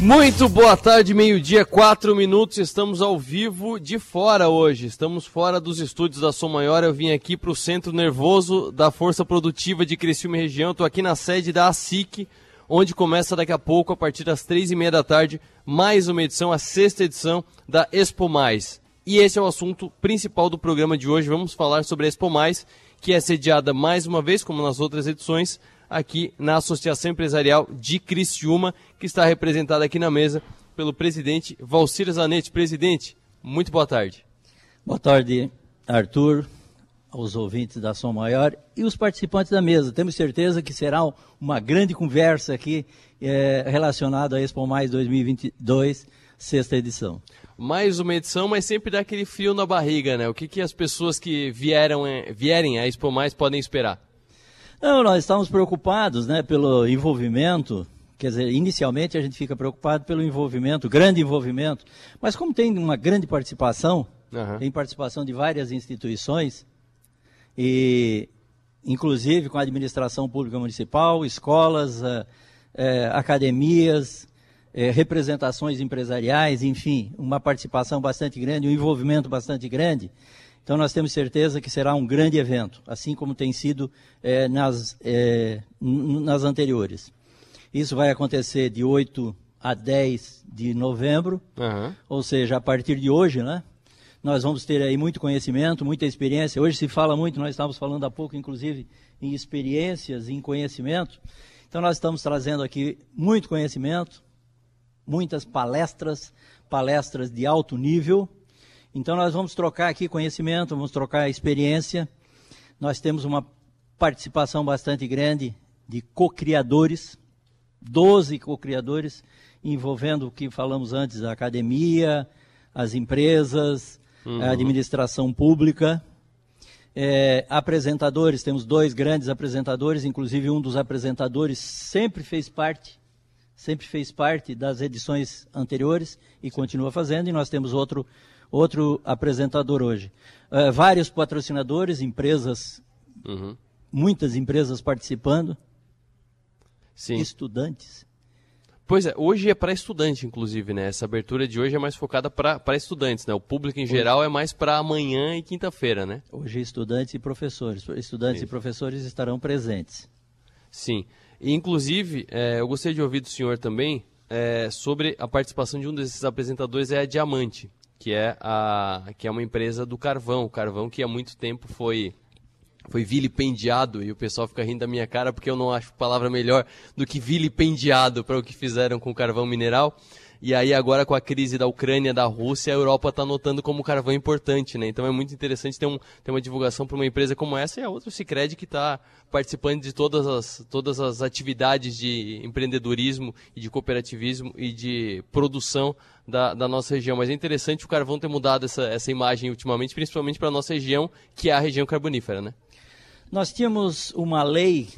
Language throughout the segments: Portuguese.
Muito boa tarde, meio-dia, quatro minutos. Estamos ao vivo de fora hoje. Estamos fora dos estúdios da Som Maior. Eu vim aqui para o Centro Nervoso da Força Produtiva de Criciúma e Região. Estou aqui na sede da ASIC, onde começa daqui a pouco, a partir das três e meia da tarde, mais uma edição, a sexta edição da Expo Mais. E esse é o assunto principal do programa de hoje. Vamos falar sobre a Expo Mais, que é sediada mais uma vez, como nas outras edições, aqui na Associação Empresarial de Criciúma, que está representada aqui na mesa pelo presidente Valcir Zanetti. Presidente, muito boa tarde. Boa tarde, Arthur, aos ouvintes da Som Maior e os participantes da mesa. Temos certeza que será uma grande conversa aqui é, relacionada à Expo Mais 2022, sexta edição. Mais uma edição, mas sempre dá aquele frio na barriga, né? O que, que as pessoas que vieram, é, vierem à Expo Mais podem esperar? Não, nós estamos preocupados né, pelo envolvimento. Quer dizer, inicialmente a gente fica preocupado pelo envolvimento, grande envolvimento. Mas como tem uma grande participação, uhum. tem participação de várias instituições, e inclusive com a administração pública municipal, escolas, uh, uh, academias, uh, representações empresariais, enfim, uma participação bastante grande, um envolvimento bastante grande. Então nós temos certeza que será um grande evento, assim como tem sido é, nas, é, nas anteriores. Isso vai acontecer de 8 a 10 de novembro, uhum. ou seja, a partir de hoje, né? Nós vamos ter aí muito conhecimento, muita experiência. Hoje se fala muito, nós estávamos falando há pouco, inclusive, em experiências, em conhecimento. Então nós estamos trazendo aqui muito conhecimento, muitas palestras, palestras de alto nível, então nós vamos trocar aqui conhecimento, vamos trocar experiência. Nós temos uma participação bastante grande de co-criadores, 12 co-criadores, envolvendo o que falamos antes, a academia, as empresas, uhum. a administração pública. É, apresentadores, temos dois grandes apresentadores, inclusive um dos apresentadores sempre fez parte, sempre fez parte das edições anteriores e continua fazendo, e nós temos outro outro apresentador hoje. Uh, vários patrocinadores, empresas, uhum. muitas empresas participando, Sim. estudantes. Pois é, hoje é para estudante, inclusive, né? Essa abertura de hoje é mais focada para estudantes, né? O público em geral é mais para amanhã e quinta-feira, né? Hoje estudantes e professores. Estudantes Sim. e professores estarão presentes. Sim. E, inclusive, é, eu gostaria de ouvir do senhor também é, sobre a participação de um desses apresentadores, é a Diamante que é, a, que é uma empresa do carvão. O carvão que há muito tempo foi foi vilipendiado e o pessoal fica rindo da minha cara porque eu não acho palavra melhor do que vilipendiado para o que fizeram com o carvão mineral. E aí agora com a crise da Ucrânia, da Rússia, a Europa está notando como carvão importante, né? Então é muito interessante ter, um, ter uma divulgação para uma empresa como essa e a outra o Cicred que está participando de todas as, todas as atividades de empreendedorismo e de cooperativismo e de produção da, da nossa região. Mas é interessante o carvão ter mudado essa, essa imagem ultimamente, principalmente para a nossa região, que é a região carbonífera, né? Nós tínhamos uma lei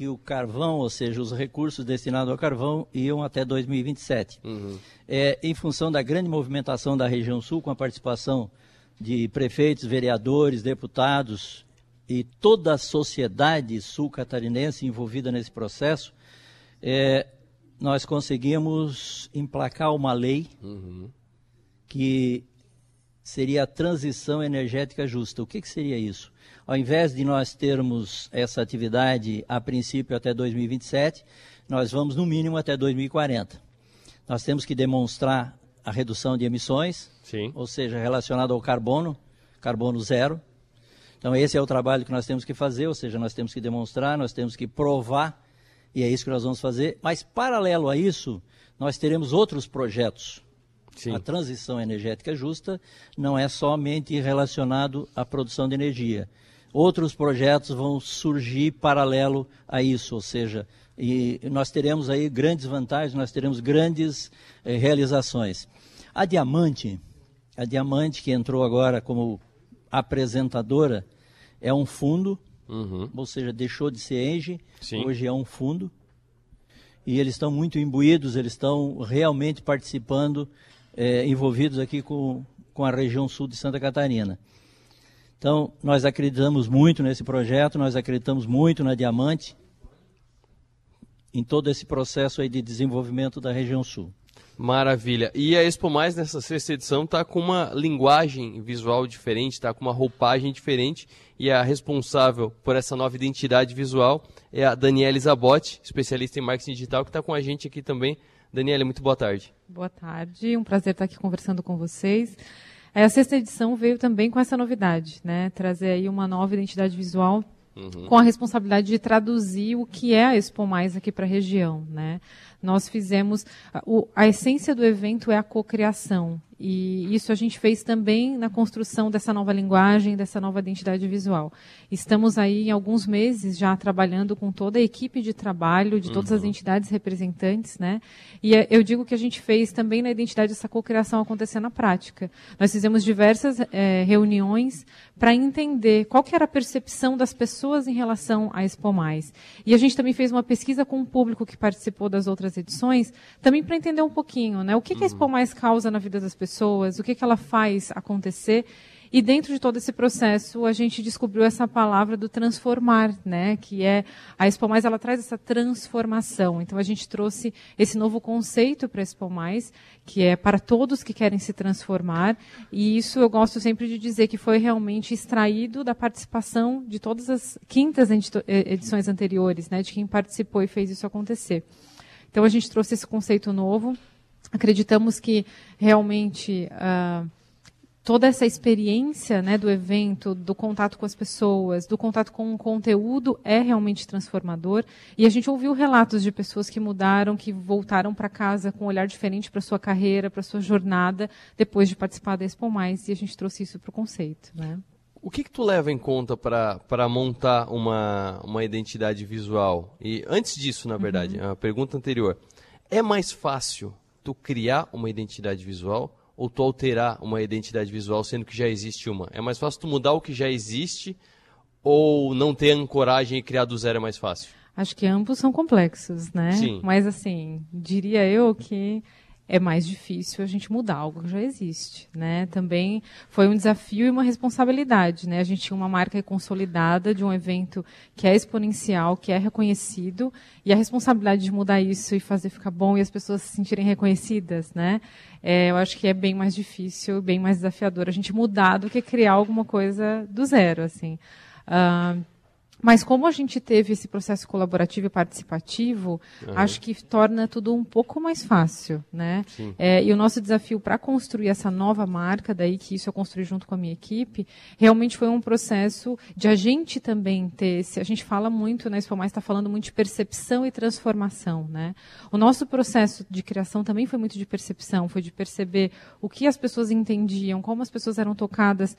que o carvão, ou seja, os recursos destinados ao carvão, iam até 2027. Uhum. É, em função da grande movimentação da região sul, com a participação de prefeitos, vereadores, deputados e toda a sociedade sul-catarinense envolvida nesse processo, é, nós conseguimos emplacar uma lei uhum. que seria a transição energética justa. O que, que seria isso? Ao invés de nós termos essa atividade a princípio até 2027, nós vamos no mínimo até 2040. Nós temos que demonstrar a redução de emissões, Sim. ou seja, relacionado ao carbono, carbono zero. Então esse é o trabalho que nós temos que fazer, ou seja, nós temos que demonstrar, nós temos que provar, e é isso que nós vamos fazer. Mas paralelo a isso, nós teremos outros projetos. Sim. A transição energética justa não é somente relacionado à produção de energia outros projetos vão surgir paralelo a isso, ou seja, e nós teremos aí grandes vantagens, nós teremos grandes eh, realizações. A Diamante, a Diamante que entrou agora como apresentadora, é um fundo, uhum. ou seja, deixou de ser Engie, hoje é um fundo, e eles estão muito imbuídos, eles estão realmente participando, eh, envolvidos aqui com, com a região sul de Santa Catarina. Então, nós acreditamos muito nesse projeto, nós acreditamos muito na Diamante, em todo esse processo aí de desenvolvimento da região sul. Maravilha. E a Expo Mais nessa sexta edição está com uma linguagem visual diferente, está com uma roupagem diferente e a responsável por essa nova identidade visual é a Daniela Zabotti, especialista em marketing digital, que está com a gente aqui também. Daniela, muito boa tarde. Boa tarde, um prazer estar aqui conversando com vocês. A sexta edição veio também com essa novidade, né? Trazer aí uma nova identidade visual uhum. com a responsabilidade de traduzir o que é a Expo Mais aqui para a região, né? Nós fizemos a, a essência do evento é a cocriação e isso a gente fez também na construção dessa nova linguagem, dessa nova identidade visual. Estamos aí em alguns meses já trabalhando com toda a equipe de trabalho, de todas uhum. as entidades representantes, né? E é, eu digo que a gente fez também na identidade essa cocriação acontecer na prática. Nós fizemos diversas é, reuniões para entender qual que era a percepção das pessoas em relação à Expo Mais. E a gente também fez uma pesquisa com o público que participou das outras edições, também para entender um pouquinho, né? O que, que a Expo uhum. Mais causa na vida das pessoas pessoas, o que, que ela faz acontecer. E dentro de todo esse processo, a gente descobriu essa palavra do transformar, né? Que é a Expo Mais, ela traz essa transformação. Então a gente trouxe esse novo conceito para a Expo Mais, que é para todos que querem se transformar. E isso eu gosto sempre de dizer que foi realmente extraído da participação de todas as quintas edições anteriores, né? De quem participou e fez isso acontecer. Então a gente trouxe esse conceito novo acreditamos que realmente uh, toda essa experiência né, do evento, do contato com as pessoas, do contato com o conteúdo é realmente transformador. E a gente ouviu relatos de pessoas que mudaram, que voltaram para casa com um olhar diferente para sua carreira, para sua jornada, depois de participar da Expo Mais, e a gente trouxe isso para o conceito. Né? O que, que tu leva em conta para montar uma, uma identidade visual? E antes disso, na verdade, uhum. a pergunta anterior, é mais fácil tu criar uma identidade visual ou tu alterar uma identidade visual sendo que já existe uma? É mais fácil tu mudar o que já existe ou não ter ancoragem e criar do zero é mais fácil? Acho que ambos são complexos, né? Sim. Mas assim, diria eu que é mais difícil a gente mudar algo que já existe, né? Também foi um desafio e uma responsabilidade, né? A gente tinha uma marca consolidada de um evento que é exponencial, que é reconhecido, e a responsabilidade de mudar isso e fazer ficar bom e as pessoas se sentirem reconhecidas, né? É, eu acho que é bem mais difícil, bem mais desafiador a gente mudar do que criar alguma coisa do zero, assim. Uh, mas como a gente teve esse processo colaborativo e participativo, uhum. acho que torna tudo um pouco mais fácil, né? É, e o nosso desafio para construir essa nova marca, daí que isso eu construí junto com a minha equipe, realmente foi um processo de a gente também ter esse, a gente fala muito, né, Expo Mais está falando muito de percepção e transformação, né? O nosso processo de criação também foi muito de percepção, foi de perceber o que as pessoas entendiam, como as pessoas eram tocadas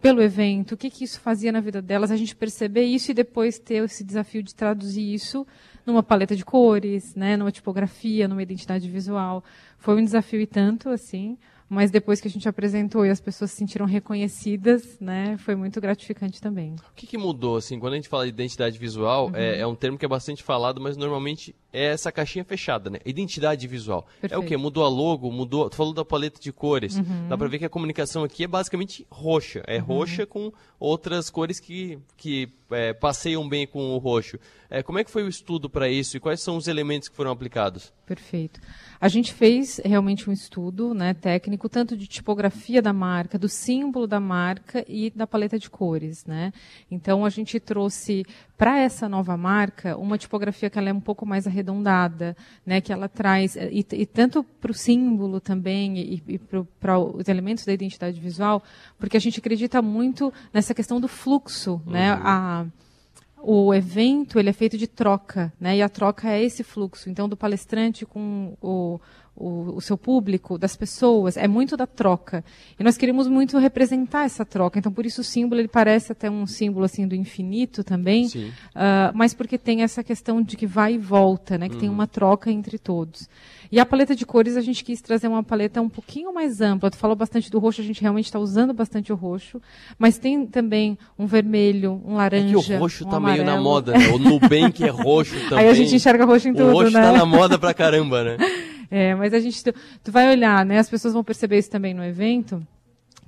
pelo evento, o que, que isso fazia na vida delas, a gente perceber isso e depois ter esse desafio de traduzir isso numa paleta de cores, né, numa tipografia, numa identidade visual. Foi um desafio e tanto, assim, mas depois que a gente apresentou e as pessoas se sentiram reconhecidas, né, foi muito gratificante também. O que, que mudou, assim, quando a gente fala de identidade visual, uhum. é, é, um termo que é bastante falado, mas normalmente é essa caixinha fechada, né? Identidade visual. Perfeito. É o quê? Mudou a logo, mudou, tu falou da paleta de cores, uhum. dá pra ver que a comunicação aqui é basicamente roxa, é uhum. roxa com outras cores que, que é, passeiam bem com o roxo. É, como é que foi o estudo para isso e quais são os elementos que foram aplicados? Perfeito. A gente fez realmente um estudo né, técnico, tanto de tipografia da marca, do símbolo da marca e da paleta de cores. Né? Então, a gente trouxe para essa nova marca uma tipografia que ela é um pouco mais arredondada, né, que ela traz, e, e tanto para o símbolo também, e, e para os elementos da identidade visual, porque a gente acredita muito nessa questão do fluxo. Né? Uhum. A, o evento ele é feito de troca, né? E a troca é esse fluxo. Então, do palestrante com o, o, o, seu público, das pessoas, é muito da troca. E nós queremos muito representar essa troca. Então, por isso o símbolo ele parece até um símbolo assim do infinito também, uh, mas porque tem essa questão de que vai e volta, né? Que uhum. tem uma troca entre todos. E a paleta de cores a gente quis trazer uma paleta um pouquinho mais ampla. Tu falou bastante do roxo, a gente realmente está usando bastante o roxo, mas tem também um vermelho, um laranja. É que o roxo um tá amarelo. meio na moda, né? O Nubank é roxo também. Aí a gente enxerga roxo em tudo, né? O roxo né? tá na moda pra caramba, né? É, mas a gente, tu, tu vai olhar, né? As pessoas vão perceber isso também no evento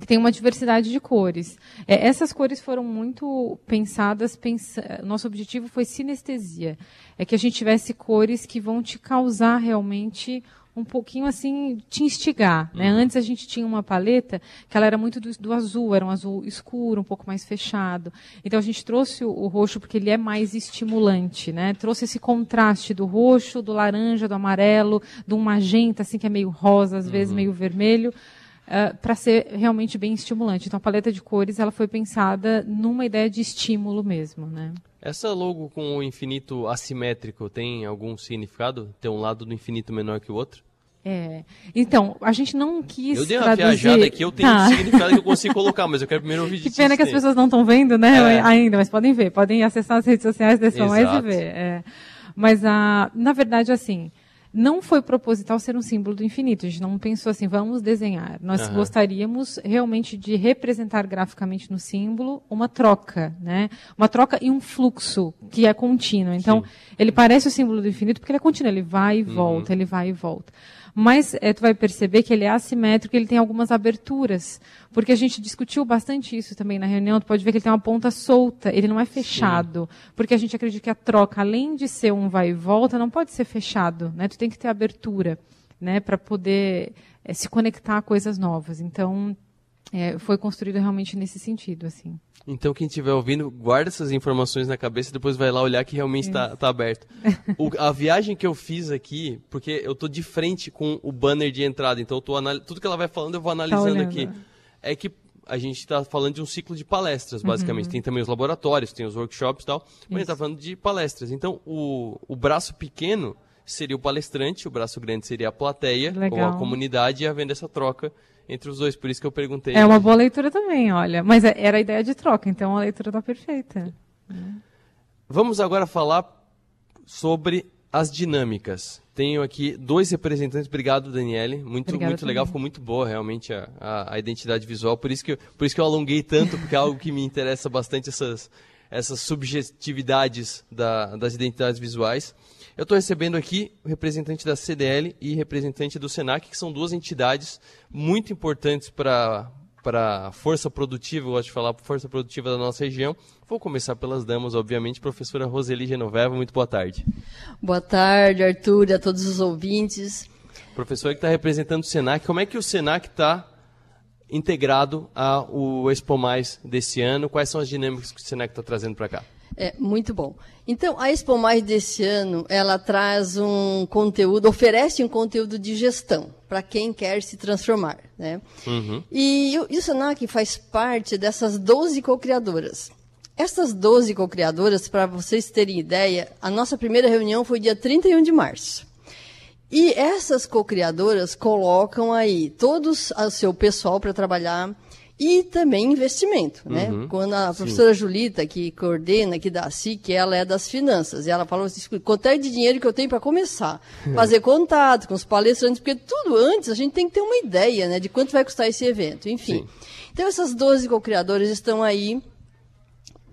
que tem uma diversidade de cores. É, essas cores foram muito pensadas, pensa... nosso objetivo foi sinestesia. É que a gente tivesse cores que vão te causar realmente um pouquinho assim te instigar, né? Uhum. Antes a gente tinha uma paleta que ela era muito do, do, azul, era um azul escuro, um pouco mais fechado. Então a gente trouxe o, o, roxo porque ele é mais estimulante, né? Trouxe esse contraste do roxo, do laranja, do amarelo, do magenta assim que é meio rosa, às vezes uhum. meio vermelho. Uh, eh, para ser realmente bem estimulante. Então a paleta de cores ela foi pensada numa ideia de estímulo mesmo, né? Essa logo com o infinito assimétrico tem algum significado? Tem um lado do infinito menor que o outro? É. Então, a gente não quis. Eu dei uma traduzir... viajada aqui, eu tenho tá. um significado que eu consigo colocar, mas eu quero primeiro ouvir de Que pena que as pessoas não estão vendo, né? É. Ainda, mas podem ver, podem acessar as redes sociais da Mais e ver. É. Mas, a, na verdade, assim, não foi proposital ser um símbolo do infinito. A gente não pensou assim, vamos desenhar. Nós uhum. gostaríamos realmente de representar graficamente no símbolo uma troca, né? Uma troca e um fluxo que é contínuo. Então, Sim. ele parece o símbolo do infinito porque ele é contínuo, ele vai e uhum. volta, uhum. ele vai e volta. Mas é, tu vai perceber que ele é assimétrico, ele tem algumas aberturas, porque a gente discutiu bastante isso também na reunião. Tu pode ver que ele tem uma ponta solta, ele não é fechado, Sim. porque a gente acredita que a troca, além de ser um vai e volta, não pode ser fechado, né? Tu tem que ter abertura, né, para poder é, se conectar a coisas novas. Então, é, foi construído realmente nesse sentido, assim. Então, quem estiver ouvindo, guarda essas informações na cabeça e depois vai lá olhar que realmente está tá aberto. O, a viagem que eu fiz aqui, porque eu tô de frente com o banner de entrada, então tudo que ela vai falando eu vou tá analisando tá aqui. É que a gente está falando de um ciclo de palestras, basicamente. Uhum. Tem também os laboratórios, tem os workshops e tal, mas a gente está falando de palestras. Então, o, o braço pequeno seria o palestrante, o braço grande seria a plateia, Legal. ou a comunidade, e havendo essa troca entre os dois. Por isso que eu perguntei. É uma boa leitura também, olha. Mas é, era a ideia de troca, então a leitura está perfeita. Vamos agora falar sobre as dinâmicas. Tenho aqui dois representantes. Obrigado, Daniele. Muito, Obrigada muito legal, ficou muito boa realmente a, a, a, identidade visual. Por isso, que eu, por isso que eu alonguei tanto, porque é algo que me interessa bastante, essas, essas subjetividades da, das identidades visuais. Eu estou recebendo aqui o representante da CDL e representante do SENAC, que são duas entidades muito importantes para para a força produtiva, eu gosto de falar força produtiva da nossa região. Vou começar pelas damas, obviamente. Professora Roseli Genoveva, muito boa tarde. Boa tarde, Arthur, e a todos os ouvintes. Professora que está representando o SENAC, como é que o SENAC está integrado ao Expo Mais desse ano? Quais são as dinâmicas que o SENAC está trazendo para cá? É, muito bom. Então, a Expo Mais desse ano, ela traz um conteúdo, oferece um conteúdo de gestão para quem quer se transformar. Né? Uhum. E, e o Senac faz parte dessas 12 co-criadoras. Essas 12 co-criadoras, para vocês terem ideia, a nossa primeira reunião foi dia 31 de março. E essas co-criadoras colocam aí todos o seu pessoal para trabalhar e também investimento, né? Uhum, Quando a professora sim. Julita, que coordena aqui da SIC, ela é das finanças, e ela falou assim, quanto é de dinheiro que eu tenho para começar, fazer contato com os palestrantes, porque tudo antes a gente tem que ter uma ideia, né, de quanto vai custar esse evento, enfim. Sim. Então essas 12 co-criadores estão aí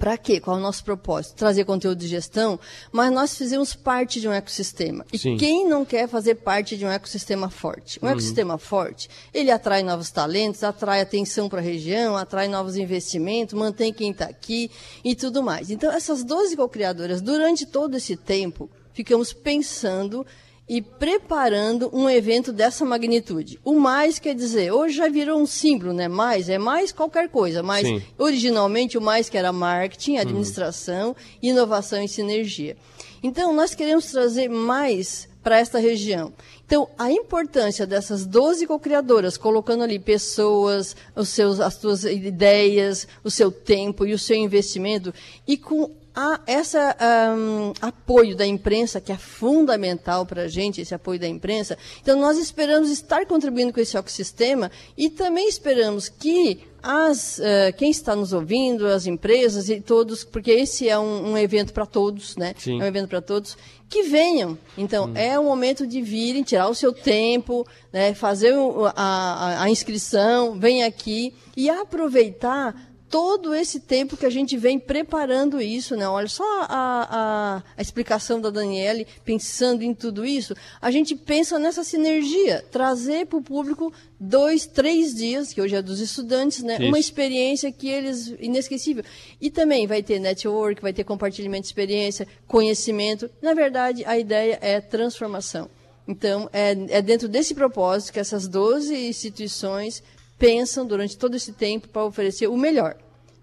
para quê? Qual é o nosso propósito? Trazer conteúdo de gestão, mas nós fizemos parte de um ecossistema. E Sim. quem não quer fazer parte de um ecossistema forte? Um uhum. ecossistema forte, ele atrai novos talentos, atrai atenção para a região, atrai novos investimentos, mantém quem está aqui e tudo mais. Então, essas 12 co-criadoras, durante todo esse tempo, ficamos pensando e preparando um evento dessa magnitude. O mais quer dizer, hoje já virou um símbolo, né? Mais é mais qualquer coisa, mas Sim. originalmente o mais que era marketing, uhum. administração, uhum. inovação e sinergia. Então, nós queremos trazer mais para esta região. Então, a importância dessas 12 co-criadoras, colocando ali pessoas, os seus, as suas ideias, o seu tempo e o seu investimento, e com há esse um, apoio da imprensa, que é fundamental para a gente, esse apoio da imprensa. Então, nós esperamos estar contribuindo com esse ecossistema e também esperamos que as, uh, quem está nos ouvindo, as empresas e todos, porque esse é um, um evento para todos, né? Sim. É um evento para todos, que venham. Então, hum. é o momento de virem, tirar o seu tempo, né? fazer a, a, a inscrição, vem aqui e aproveitar todo esse tempo que a gente vem preparando isso, né? Olha só a, a, a, explicação da Daniele, pensando em tudo isso, a gente pensa nessa sinergia, trazer para o público dois, três dias, que hoje é dos estudantes, né? Isso. Uma experiência que eles inesquecível. E também vai ter network, vai ter compartilhamento de experiência, conhecimento. Na verdade, a ideia é transformação. Então, é, é dentro desse propósito que essas 12 instituições pensam durante todo esse tempo para oferecer o melhor.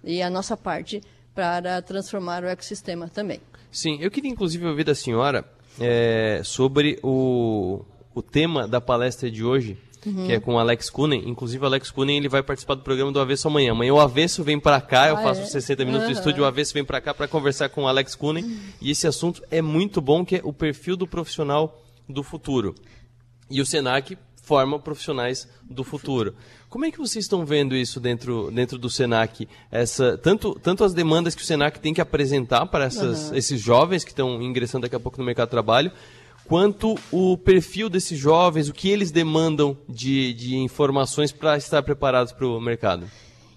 E a nossa parte para transformar o ecossistema também. Sim, eu queria inclusive ouvir da senhora é, sobre o, o tema da palestra de hoje, uhum. que é com o Alex Kunen. Inclusive, o Alex Kunen ele vai participar do programa do Avesso amanhã. Amanhã o Avesso vem para cá, ah, eu faço é? 60 minutos uhum. do estúdio, o Avesso vem para cá para conversar com o Alex Kunen. Uhum. E esse assunto é muito bom, que é o perfil do profissional do futuro. E o Senac forma profissionais do futuro. Como é que vocês estão vendo isso dentro, dentro do Senac? Essa, tanto, tanto as demandas que o Senac tem que apresentar para essas, uhum. esses jovens que estão ingressando daqui a pouco no mercado de trabalho, quanto o perfil desses jovens, o que eles demandam de, de informações para estar preparados para o mercado?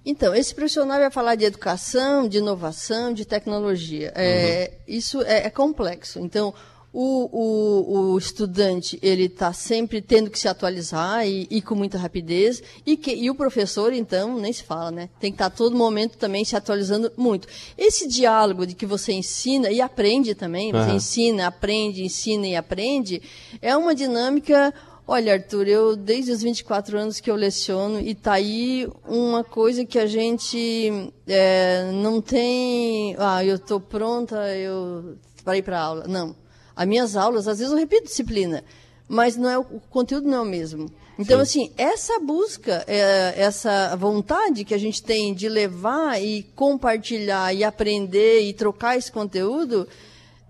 Então, esse profissional vai falar de educação, de inovação, de tecnologia. É, uhum. Isso é, é complexo. Então, o, o, o, estudante ele está sempre tendo que se atualizar e, e com muita rapidez e, que, e o professor então nem se fala né tem que estar tá todo momento também se atualizando muito esse diálogo de que você ensina e aprende também você uhum. ensina aprende ensina e aprende é uma dinâmica Olha, Arthur, eu desde os 24 anos que eu leciono e tá aí uma coisa que a gente é, não tem. Ah, eu estou pronta, eu para ir para aula. Não as minhas aulas, às vezes eu repito disciplina, mas não é o conteúdo não é o mesmo. Então, Sim. assim, essa busca, é, essa vontade que a gente tem de levar e compartilhar e aprender e trocar esse conteúdo,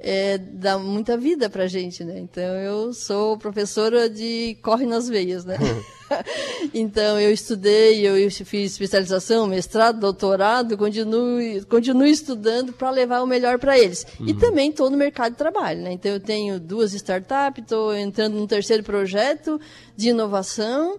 é, dá muita vida para a gente, né? Então, eu sou professora de corre nas veias, né? então, eu estudei, eu fiz especialização, mestrado, doutorado, continuo, continuo estudando para levar o melhor para eles. Uhum. E também estou no mercado de trabalho, né? Então, eu tenho duas startups, estou entrando num terceiro projeto de inovação,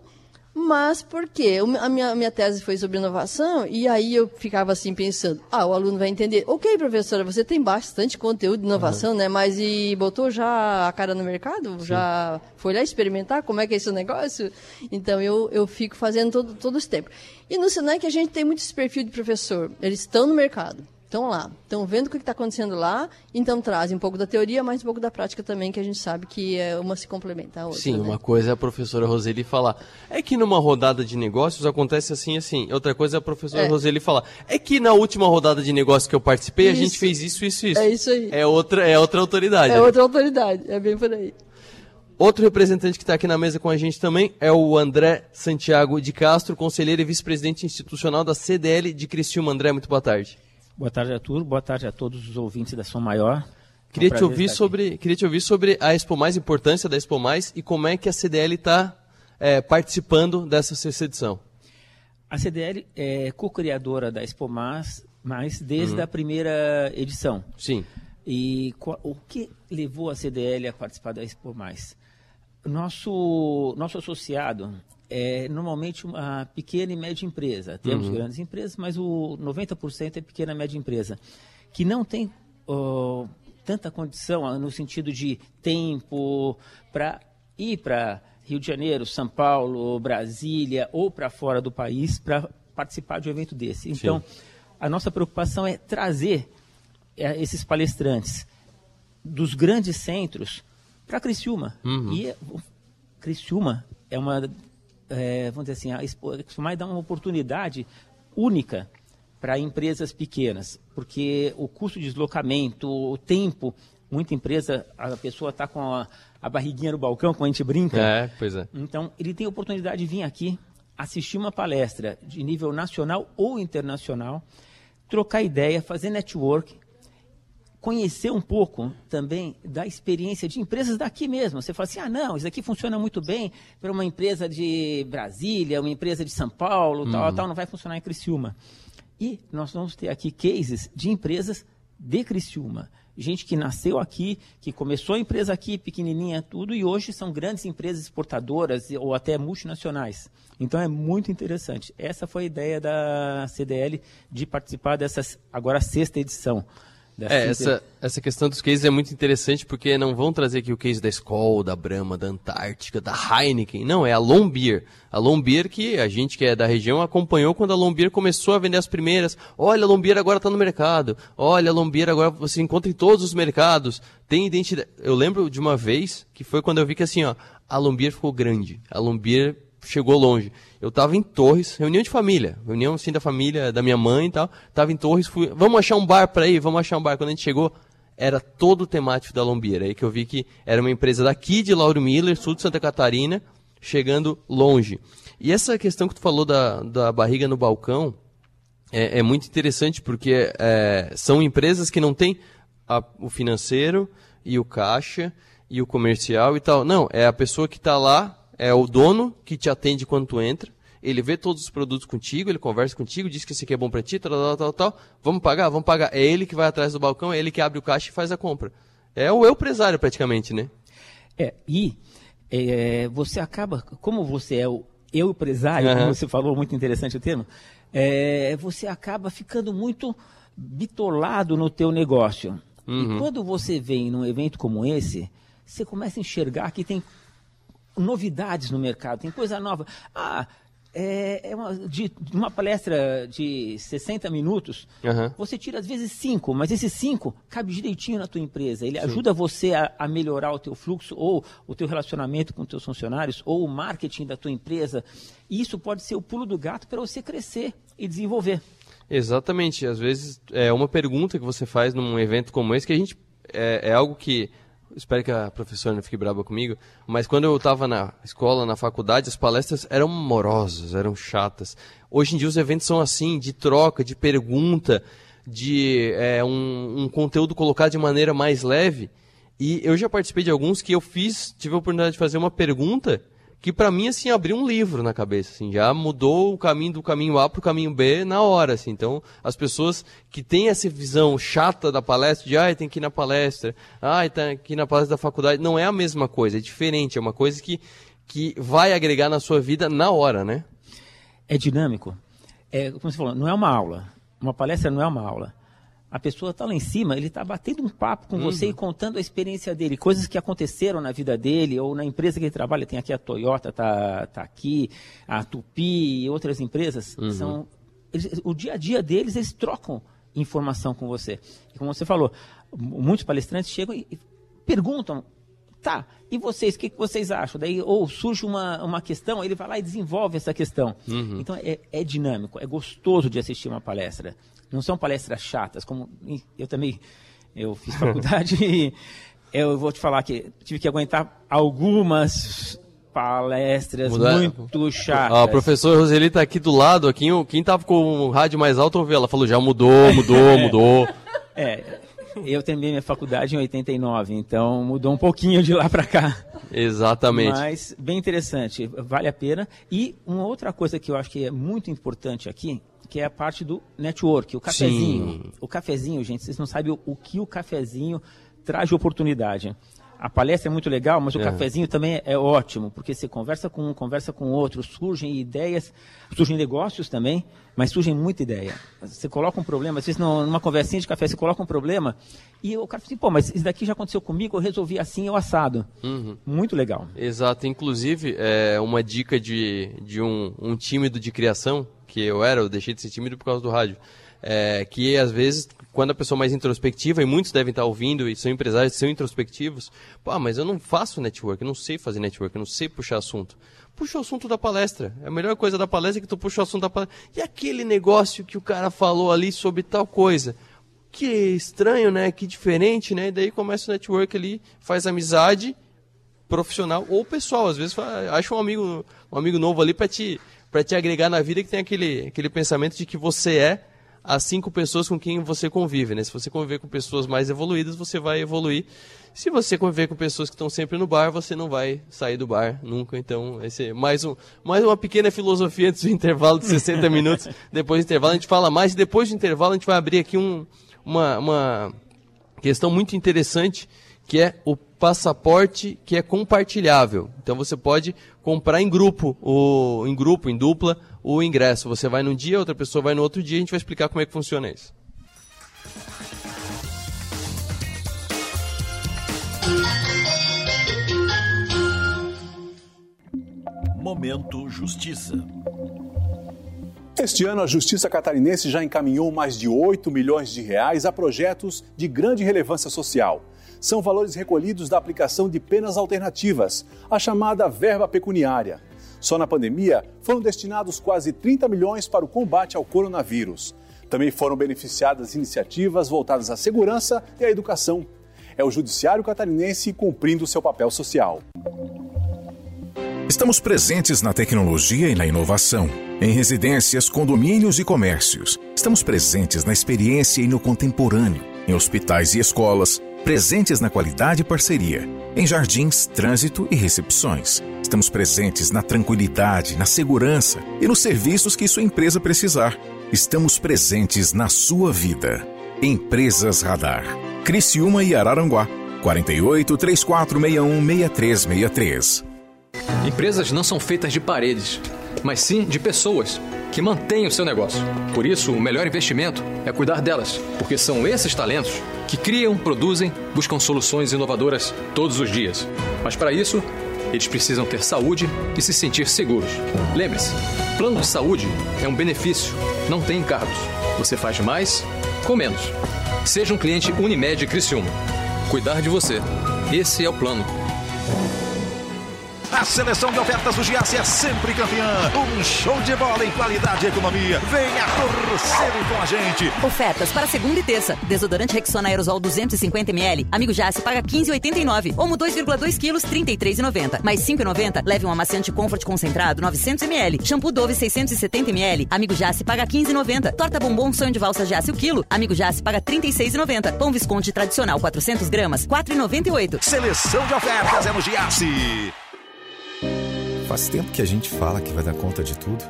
mas por quê? A minha, minha tese foi sobre inovação e aí eu ficava assim pensando, ah, o aluno vai entender. Ok, professora, você tem bastante conteúdo de inovação, uhum. né? Mas e botou já a cara no mercado? Sim. Já foi lá experimentar como é que é esse negócio? Então eu, eu fico fazendo todo, todo esse tempo. E no Senai que a gente tem muito esse perfil de professor. Eles estão no mercado estão lá, estão vendo o que está acontecendo lá, então trazem um pouco da teoria, mas um pouco da prática também, que a gente sabe que é, uma se complementa à outra. Sim, né? uma coisa é a professora Roseli falar, é que numa rodada de negócios acontece assim assim. Outra coisa é a professora é. Roseli falar, é que na última rodada de negócios que eu participei, isso. a gente fez isso, isso, isso. É isso aí. É outra, é outra autoridade. É né? outra autoridade, é bem por aí. Outro representante que está aqui na mesa com a gente também é o André Santiago de Castro, conselheiro e vice-presidente institucional da CDL de Criciúma. André, muito boa tarde. Boa tarde, Arthur. Boa tarde a todos os ouvintes da Som Maior. Queria, é um te ouvir sobre, queria te ouvir sobre a Expo Mais, importância da Expo Mais e como é que a CDL está é, participando dessa sexta edição. A CDL é co-criadora da Expo Mais, mais desde uhum. a primeira edição. Sim. E o que levou a CDL a participar da Expo Mais? Nosso, nosso associado, é normalmente uma pequena e média empresa. Temos uhum. grandes empresas, mas o 90% é pequena e média empresa, que não tem tanta condição ah, no sentido de tempo para ir para Rio de Janeiro, São Paulo, Brasília ou para fora do país para participar de um evento desse. Então, Sim. a nossa preocupação é trazer é, esses palestrantes dos grandes centros para Criciúma. Uhum. E Criciúma é uma é, vamos dizer assim, a Expo mais dá uma oportunidade única para empresas pequenas, porque o custo de deslocamento, o tempo, muita empresa, a pessoa está com a, a, barriguinha no balcão, como a gente brinca. É, pois é. Então, ele tem a oportunidade de vir aqui, assistir uma palestra de nível nacional ou internacional, trocar ideia, fazer network, conhecer um pouco também da experiência de empresas daqui mesmo. Você fala assim, ah, não, isso aqui funciona muito bem para uma empresa de Brasília, uma empresa de São Paulo, uhum. tal, tal, não vai funcionar em Criciúma. E nós vamos ter aqui cases de empresas de Criciúma. Gente que nasceu aqui, que começou a empresa aqui, pequenininha, tudo, e hoje são grandes empresas exportadoras ou até multinacionais. Então é muito interessante. Essa foi a ideia da CDL de participar dessas, agora, sexta edição É, essa, essa questão dos cases é muito interessante porque não vão trazer aqui o case da Skoll, da Brahma, da Antártica, da Heineken. Não, é a Lombier. A Lombier que a gente que é da região acompanhou quando a Lombier começou a vender as primeiras. Olha, a Lombier agora está no mercado. Olha, a Lombier agora você encontra em todos os mercados. Tem identidade. Eu lembro de uma vez que foi quando eu vi que assim, ó, a Lombier ficou grande. A Lombier chegou longe. Eu estava em Torres, reunião de família, reunião assim da família, da minha mãe e tal. Tava em Torres, fui, vamos achar um bar para ir, vamos achar um bar. Quando a gente chegou, era todo temático da Lombier. Aí que eu vi que era uma empresa daqui de Lauro Miller, sul de Santa Catarina, chegando longe. E essa questão que tu falou da, da barriga no balcão é, é muito interessante porque é, são empresas que não têm a, o financeiro e o caixa e o comercial e tal. Não, é a pessoa que está lá é o dono que te atende quando tu entra. Ele vê todos os produtos contigo, ele conversa contigo, diz que esse aqui é bom para ti, tal, tal, tal, tal. Vamos pagar? Vamos pagar. É ele que vai atrás do balcão, é ele que abre o caixa e faz a compra. É o eu empresário praticamente, né? É, e é, você acaba, como você é o eu empresário, uhum. como você falou, muito interessante o termo, é, você acaba ficando muito bitolado no teu negócio. Uhum. E quando você vem num evento como esse, você começa a enxergar que tem novidades no mercado, tem coisa nova. Ah, é, é uma, de, uma palestra de 60 minutos, uhum. você tira às vezes cinco, mas esses cinco cabe direitinho na tua empresa. Ele Sim. ajuda você a, a, melhorar o teu fluxo, ou o teu relacionamento com os teus funcionários, ou o marketing da tua empresa. E isso pode ser o pulo do gato para você crescer e desenvolver. Exatamente. Às vezes é uma pergunta que você faz num evento como esse que a gente é, é algo que espero que a professora não fique brava comigo, mas quando eu estava na escola, na faculdade, as palestras eram morosas, eram chatas. Hoje em dia os eventos são assim, de troca, de pergunta, de é, um, um conteúdo colocado de maneira mais leve. E eu já participei de alguns que eu fiz, tive a oportunidade de fazer uma pergunta que para mim assim abriu um livro na cabeça, assim, já mudou o caminho do caminho A para o caminho B na hora, assim. Então, as pessoas que têm essa visão chata da palestra, de ah, tem que ir na palestra, ah, tem aqui na palestra da faculdade, não é a mesma coisa, é diferente, é uma coisa que que vai agregar na sua vida na hora, né? É dinâmico. É, como você falou, não é uma aula. Uma palestra não é uma aula. A pessoa está lá em cima, ele está batendo um papo com uhum. você e contando a experiência dele, coisas que aconteceram na vida dele ou na empresa que ele trabalha. Tem aqui a Toyota, tá, tá aqui, a Tupi e outras empresas. Uhum. São eles, o dia a dia deles, eles trocam informação com você. E como você falou, muitos palestrantes chegam e, e perguntam Tá, e vocês, o que, que, vocês acham? Daí, ou surge uma, uma questão, ele vai lá e desenvolve essa questão. Uhum. Então, é, é, dinâmico, é gostoso de assistir uma palestra. Não são palestras chatas, como eu também, eu fiz faculdade e eu vou te falar que tive que aguentar algumas palestras Mudar. muito chatas. Ah, o professor Roseli está aqui do lado, aqui, quem estava com o rádio mais alto ouviu, ela falou, já mudou, mudou, mudou. É, eu terminei minha faculdade em 89, então mudou um pouquinho de lá para cá. Exatamente. Mas bem interessante, vale a pena. E uma outra coisa que eu acho que é muito importante aqui, que é a parte do network, o cafezinho. Sim. O cafezinho, gente, vocês não sabem o, o que o cafezinho traz de oportunidade a palestra é muito legal, mas o é. cafezinho também é ótimo, porque você conversa com um, conversa com outro, surgem ideias, surgem negócios também, mas surgem muita ideia. Você coloca um problema, às vezes numa conversinha de café, você coloca um problema e o cara fala assim, pô, mas isso daqui já aconteceu comigo, eu resolvi assim, eu assado. Uhum. Muito legal. Exato. Inclusive, é uma dica de, de um, um tímido de criação, que eu era, eu deixei de ser tímido por causa do rádio é, que às vezes, quando a pessoa é mais introspectiva, e muitos devem estar ouvindo e são empresários são introspectivos, pô, mas eu não faço network, não sei fazer network, não sei puxar assunto. Puxa o assunto da palestra. A melhor coisa da palestra é que tu puxa o assunto da palestra. E aquele negócio que o cara falou ali sobre tal coisa? Que estranho, né? Que diferente, né? E daí começa o network ali, faz amizade profissional ou pessoal. Às vezes acha um amigo, um amigo novo ali para te, pra te agregar na vida que tem aquele, aquele pensamento de que você é as cinco pessoas com quem você convive, né? Se você conviver com pessoas mais evoluídas, você vai evoluir. Se você conviver com pessoas que estão sempre no bar, você não vai sair do bar nunca. Então, esse é mais, um, mais uma pequena filosofia antes do intervalo de 60 minutos. Depois do intervalo a gente fala mais. Depois do intervalo a gente vai abrir aqui um, uma, uma questão muito interessante, que é o passaporte que é compartilhável. Então você pode comprar em grupo, o em grupo, em dupla, o ingresso. Você vai num dia, outra pessoa vai no outro dia, a gente vai explicar como é que funciona isso. Momento Justiça. Este ano, a Justiça Catarinense já encaminhou mais de 8 milhões de reais a projetos de grande relevância social. São valores recolhidos da aplicação de penas alternativas, a chamada verba pecuniária. Só na pandemia, foram destinados quase 30 milhões para o combate ao coronavírus. Também foram beneficiadas iniciativas voltadas à segurança e à educação. É o Judiciário Catarinense cumprindo seu papel social. Estamos presentes na tecnologia e na inovação, em residências, condomínios e comércios. Estamos presentes na experiência e no contemporâneo, em hospitais e escolas, presentes na qualidade e parceria, em jardins, trânsito e recepções. Estamos presentes na tranquilidade, na segurança e nos serviços que sua empresa precisar. Estamos presentes na sua vida. Empresas Radar. Criciúma e Araranguá. 48 3461 6363. Empresas não são feitas de paredes, mas sim de pessoas que mantêm o seu negócio. Por isso, o melhor investimento é cuidar delas, porque são esses talentos que criam, produzem, buscam soluções inovadoras todos os dias. Mas para isso, eles precisam ter saúde e se sentir seguros. Lembre-se, plano de saúde é um benefício, não tem encargos. Você faz mais com menos. Seja um cliente Unimed Criciúma. Cuidar de você. Esse é o plano. A seleção de ofertas do Giasse é sempre campeã. Um show de bola em qualidade e economia. Venha torcer com a gente. Ofertas para segunda e terça. Desodorante Rexona Aerosol 250ml. Amigo Giasse paga 15,89. Omo 2,2 quilos, 33,90. Mais 5,90. Leve um amaciante Comfort concentrado 900ml. Shampoo Dove 670ml. Amigo Giasse paga 15,90. Torta bombom sonho de valsa Giasse o quilo. Amigo Giasse paga 36,90. Pão Visconde tradicional 400 gramas, 4,98. Seleção de ofertas é no Giasse. Faz tempo que a gente fala que vai dar conta de tudo,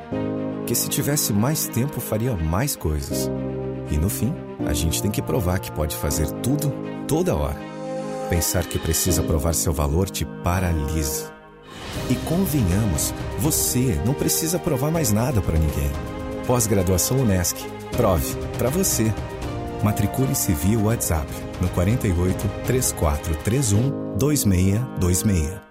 que se tivesse mais tempo faria mais coisas. E no fim, a gente tem que provar que pode fazer tudo, toda hora. Pensar que precisa provar seu valor te paralisa. E convenhamos, você não precisa provar mais nada para ninguém. Pós-graduação Unesc. Prove para você. Matricule-se via WhatsApp no 48 3431 2626 é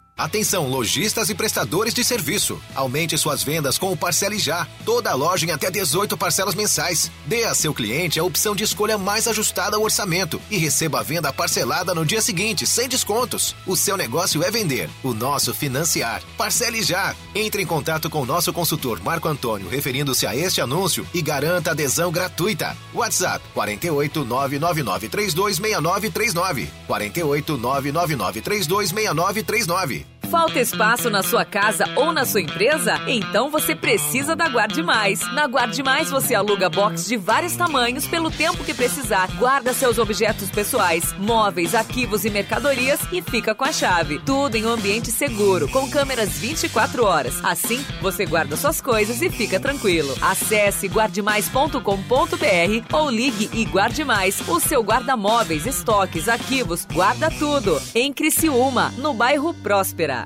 Atenção, lojistas e prestadores de serviço. Aumente suas vendas com o Parcele Já. Toda loja em até 18 parcelas mensais. Dê a seu cliente a opção de escolha mais ajustada ao orçamento e receba a venda parcelada no dia seguinte, sem descontos. O seu negócio é vender, o nosso financiar. Parcele Já. Entre em contato com o nosso consultor Marco Antônio referindo-se a este anúncio e garanta adesão gratuita. WhatsApp 48 999 326939. 48 999 326939. Falta espaço na sua casa ou na sua empresa? Então você precisa da Guarde Mais. Na Guarde Mais você aluga box de vários tamanhos pelo tempo que precisar. Guarda seus objetos pessoais, móveis, arquivos e mercadorias e fica com a chave. Tudo em um ambiente seguro, com câmeras 24 horas. Assim, você guarda suas coisas e fica tranquilo. Acesse guardemais.com.br ou ligue e guarde mais. O seu guarda-móveis, estoques, arquivos, guarda tudo. Em Criciúma, no bairro Próspera.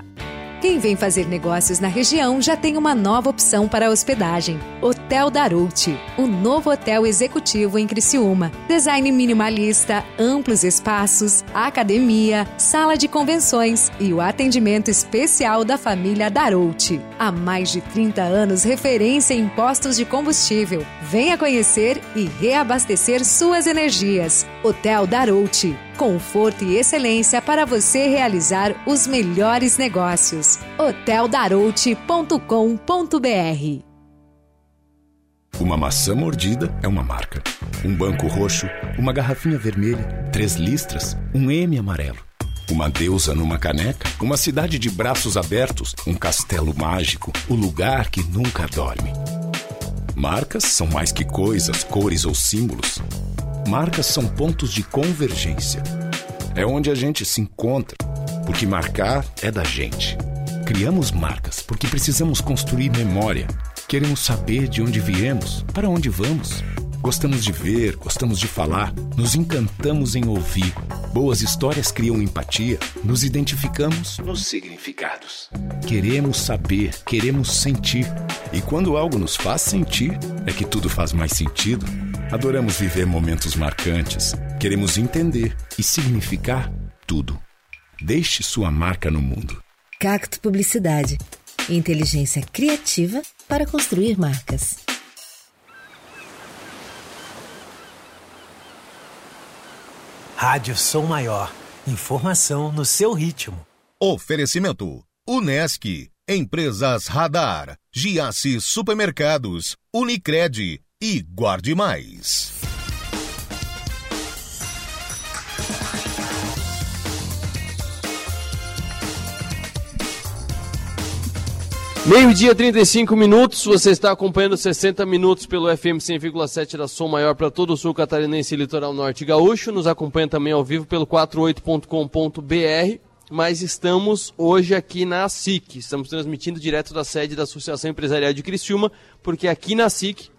Quem vem fazer negócios na região já tem uma nova opção para hospedagem. Hotel Darouti, o novo hotel executivo em Criciúma. Design minimalista, amplos espaços, academia, sala de convenções e o atendimento especial da família Darouti. Há mais de 30 anos referência em postos de combustível. Venha conhecer e reabastecer suas energias. Hotel Darouti conforto e excelência para você realizar os melhores negócios. hoteldarouti.com.br Uma maçã mordida é uma marca. Um banco roxo, uma garrafinha vermelha, três listras, um M amarelo. Uma deusa numa caneca, uma cidade de braços abertos, um castelo mágico, o lugar que nunca dorme. Marcas são mais que coisas, cores ou símbolos. Marcas são pontos de convergência É onde a gente se encontra, porque marcar é da gente. Criamos marcas porque precisamos construir memória. Queremos saber de onde viemos, para onde vamos. Gostamos de ver, gostamos de falar, nos encantamos em ouvir. Boas histórias criam empatia, nos identificamos nos significados. Queremos saber, queremos sentir. E quando algo nos faz sentir, é que tudo faz mais sentido. Adoramos viver momentos marcantes. Queremos entender e significar tudo. Deixe sua marca no mundo. Cacto Publicidade. Inteligência criativa para construir marcas. Rádio Som Maior. Informação no seu ritmo. Oferecimento: Unesc, Empresas Radar, Giasse Supermercados, Unicred e Guarde Mais. Meio-dia, 35 minutos. Você está acompanhando 60 minutos pelo FM 100,7 da Som Maior para todo o sul catarinense e litoral norte gaúcho. Nos acompanha também ao vivo pelo 48.com.br. Mas estamos hoje aqui na SIC. Estamos transmitindo direto da sede da Associação Empresarial de Criciúma, porque aqui na SIC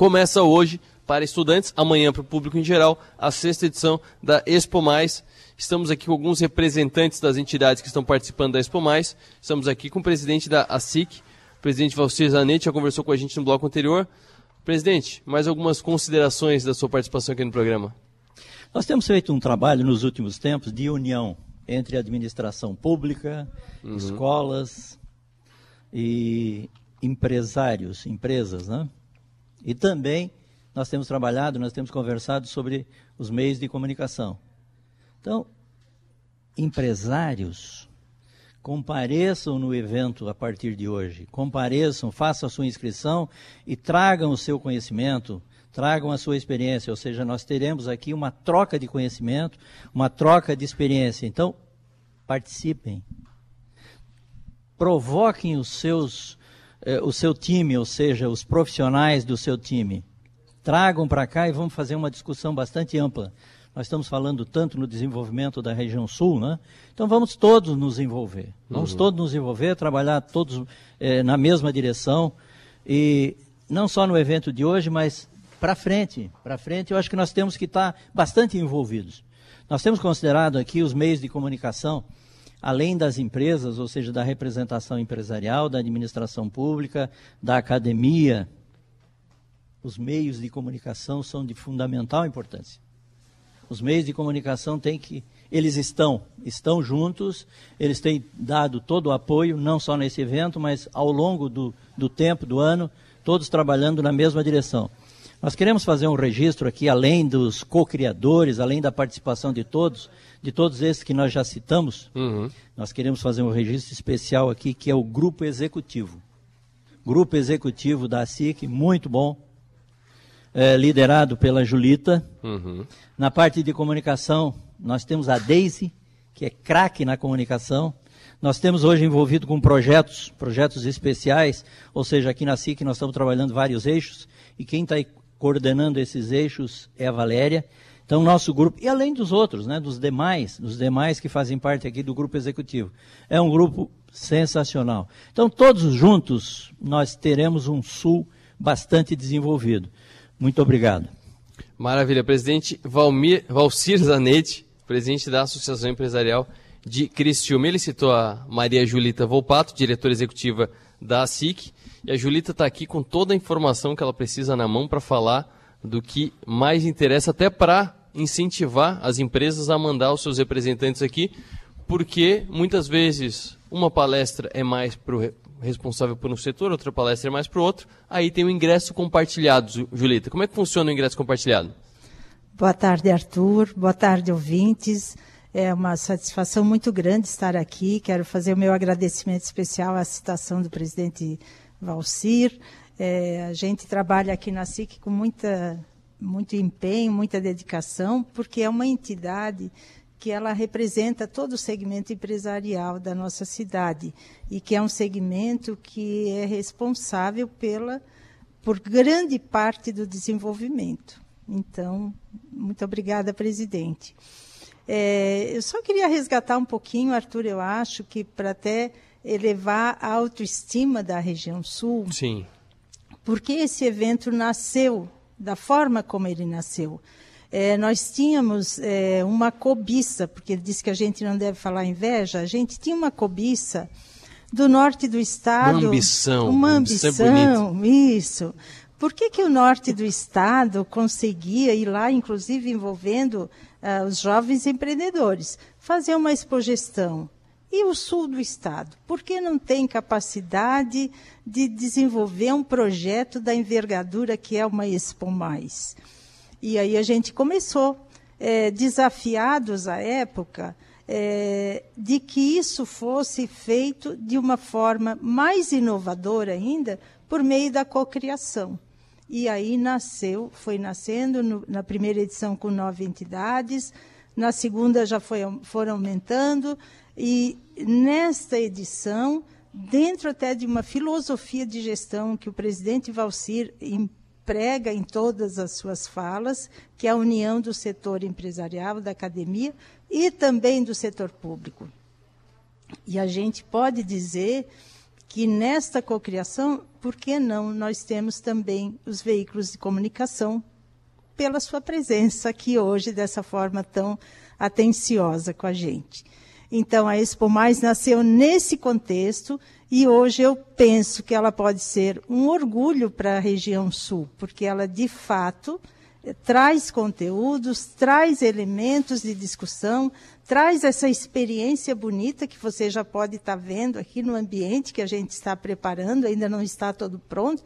começa hoje para estudantes, amanhã para o público em geral, a sexta edição da Expo Mais Estamos aqui com alguns representantes das entidades que estão participando da Expo Mais. Estamos aqui com o presidente da ASIC, o presidente Valcir Zanetti, já conversou com a gente no bloco anterior. Presidente, mais algumas considerações da sua participação aqui no programa? Nós temos feito um trabalho nos últimos tempos de união entre a administração pública, uhum. escolas e empresários, empresas, né? E também nós temos trabalhado, nós temos conversado sobre os meios de comunicação. Então, empresários, compareçam no evento a partir de hoje. Compareçam, façam a sua inscrição e tragam o seu conhecimento, tragam a sua experiência. Ou seja, nós teremos aqui uma troca de conhecimento, uma troca de experiência. Então, participem. Provoquem os seus, eh, o seu time, ou seja, os profissionais do seu time. Tragam para cá e vamos fazer uma discussão bastante ampla nós estamos falando tanto no desenvolvimento da região sul, né? Então vamos todos nos envolver. Vamos uhum. todos nos envolver, trabalhar todos é, na mesma direção. E não só no evento de hoje, mas para frente. Para frente, eu acho que nós temos que estar bastante envolvidos. Nós temos considerado aqui os meios de comunicação, além das empresas, ou seja, da representação empresarial, da administração pública, da academia. Os meios de comunicação são de fundamental importância. Os meios de comunicação têm que. Eles estão, estão juntos, eles têm dado todo o apoio, não só nesse evento, mas ao longo do, do tempo, do ano, todos trabalhando na mesma direção. Nós queremos fazer um registro aqui, além dos co-criadores, além da participação de todos, de todos esses que nós já citamos, uhum. nós queremos fazer um registro especial aqui, que é o Grupo Executivo. Grupo Executivo da SIC, muito bom, é, liderado pela Julita. Uhum. Na parte de comunicação, nós temos a Daisy, que é craque na comunicação. Nós temos hoje envolvido com projetos, projetos especiais, ou seja, aqui na SIC nós estamos trabalhando vários eixos, e quem está coordenando esses eixos é a Valéria. Então, nosso grupo, e além dos outros, né, dos demais, dos demais que fazem parte aqui do grupo executivo. É um grupo sensacional. Então, todos juntos, nós teremos um sul bastante desenvolvido. Muito obrigado. Maravilha. Presidente Valmir, Valcir Zanetti, presidente da Associação Empresarial de Criciúma. Ele citou a Maria Julita Volpato, diretora executiva da ASIC. E a Julita está aqui com toda a informação que ela precisa na mão para falar do que mais interessa, até para incentivar as empresas a mandar os seus representantes aqui, porque muitas vezes uma palestra é mais para o responsável por um setor, outra palestra é mais para o outro. Aí tem o ingresso compartilhado, Julita. Como é que funciona o ingresso compartilhado? Boa tarde, Arthur. Boa tarde, ouvintes. É uma satisfação muito grande estar aqui. Quero fazer o meu agradecimento especial à citação do presidente Valcir. É, a gente trabalha aqui na SIC com muita, muito empenho, muita dedicação, porque é uma entidade que ela representa todo o segmento empresarial da nossa cidade e que é um segmento que é responsável pela por grande parte do desenvolvimento. Então, muito obrigada, presidente. É, eu só queria resgatar um pouquinho, Arthur, eu acho que para até elevar a autoestima da região sul. Sim. Porque esse evento nasceu da forma como ele nasceu. É, nós tínhamos é, uma cobiça, porque ele disse que a gente não deve falar inveja, a gente tinha uma cobiça do norte do estado. Uma ambição. Uma ambição, ambição isso. Por que, que o norte do estado conseguia ir lá, inclusive envolvendo uh, os jovens empreendedores, fazer uma expogestão? E o sul do estado? Por que não tem capacidade de desenvolver um projeto da envergadura que é uma Expo Mais? E aí a gente começou, é, desafiados à época, é, de que isso fosse feito de uma forma mais inovadora ainda, por meio da cocriação. E aí nasceu, foi nascendo no, na primeira edição com nove entidades, na segunda já foi, foram aumentando, e nesta edição, dentro até de uma filosofia de gestão que o presidente Valcir prega em todas as suas falas, que é a união do setor empresarial, da academia e também do setor público. E a gente pode dizer que nesta cocriação, por que não, nós temos também os veículos de comunicação pela sua presença aqui hoje dessa forma tão atenciosa com a gente. Então, a Expo Mais nasceu nesse contexto e hoje eu penso que ela pode ser um orgulho para a região sul, porque ela, de fato, traz conteúdos, traz elementos de discussão, traz essa experiência bonita que você já pode estar vendo aqui no ambiente que a gente está preparando, ainda não está todo pronto,